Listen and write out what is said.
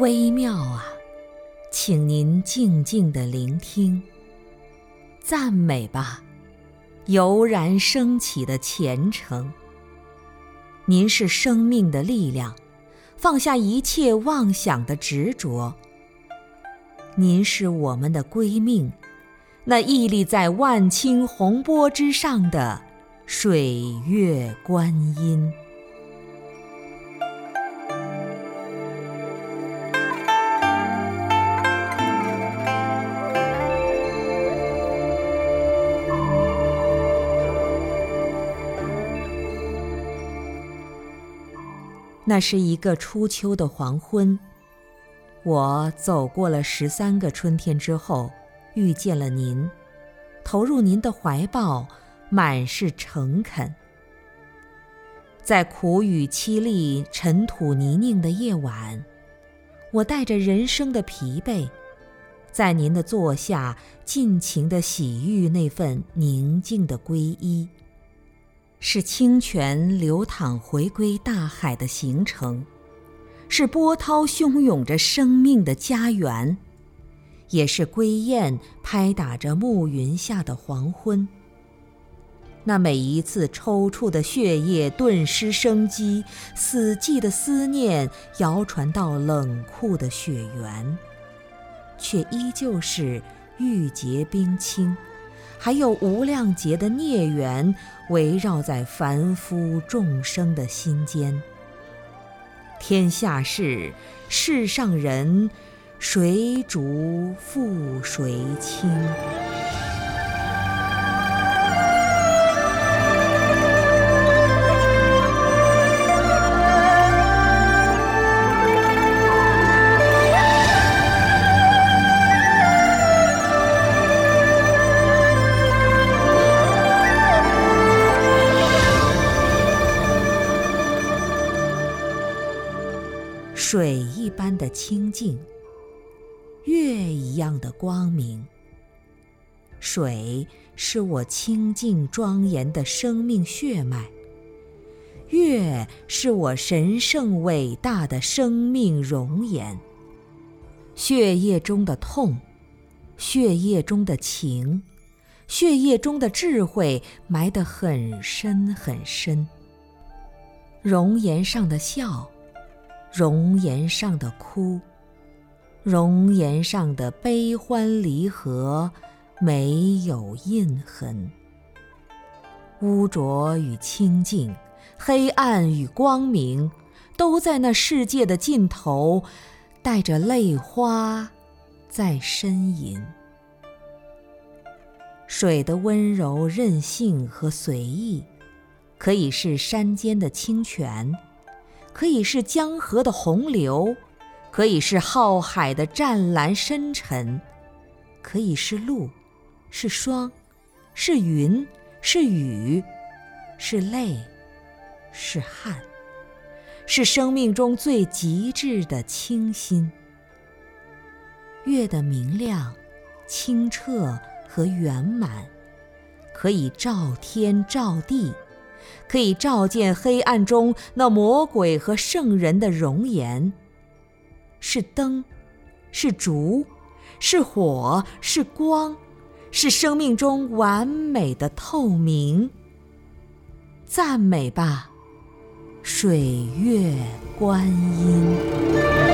微妙啊，请您静静的聆听，赞美吧，油然升起的虔诚。您是生命的力量，放下一切妄想的执着。您是我们的归命，那屹立在万顷洪波之上的水月观音。那是一个初秋的黄昏，我走过了十三个春天之后，遇见了您，投入您的怀抱，满是诚恳。在苦雨凄厉、尘土泥泞的夜晚，我带着人生的疲惫，在您的座下尽情的洗浴那份宁静的皈依。是清泉流淌回归大海的行程，是波涛汹涌着生命的家园，也是归雁拍打着暮云下的黄昏。那每一次抽搐的血液顿失生机，死寂的思念谣传到冷酷的雪原，却依旧是玉洁冰清。还有无量劫的孽缘围绕在凡夫众生的心间。天下事，世上人，谁逐复谁清？水一般的清净，月一样的光明。水是我清净庄严的生命血脉，月是我神圣伟大的生命容颜。血液中的痛，血液中的情，血液中的智慧埋得很深很深。容颜上的笑。容颜上的哭，容颜上的悲欢离合，没有印痕。污浊与清净，黑暗与光明，都在那世界的尽头，带着泪花，在呻吟。水的温柔、任性和随意，可以是山间的清泉。可以是江河的洪流，可以是浩海的湛蓝深沉，可以是露，是霜，是云，是雨，是泪，是汗，是生命中最极致的清新。月的明亮、清澈和圆满，可以照天照地。可以照见黑暗中那魔鬼和圣人的容颜。是灯，是烛，是火，是光，是生命中完美的透明。赞美吧，水月观音。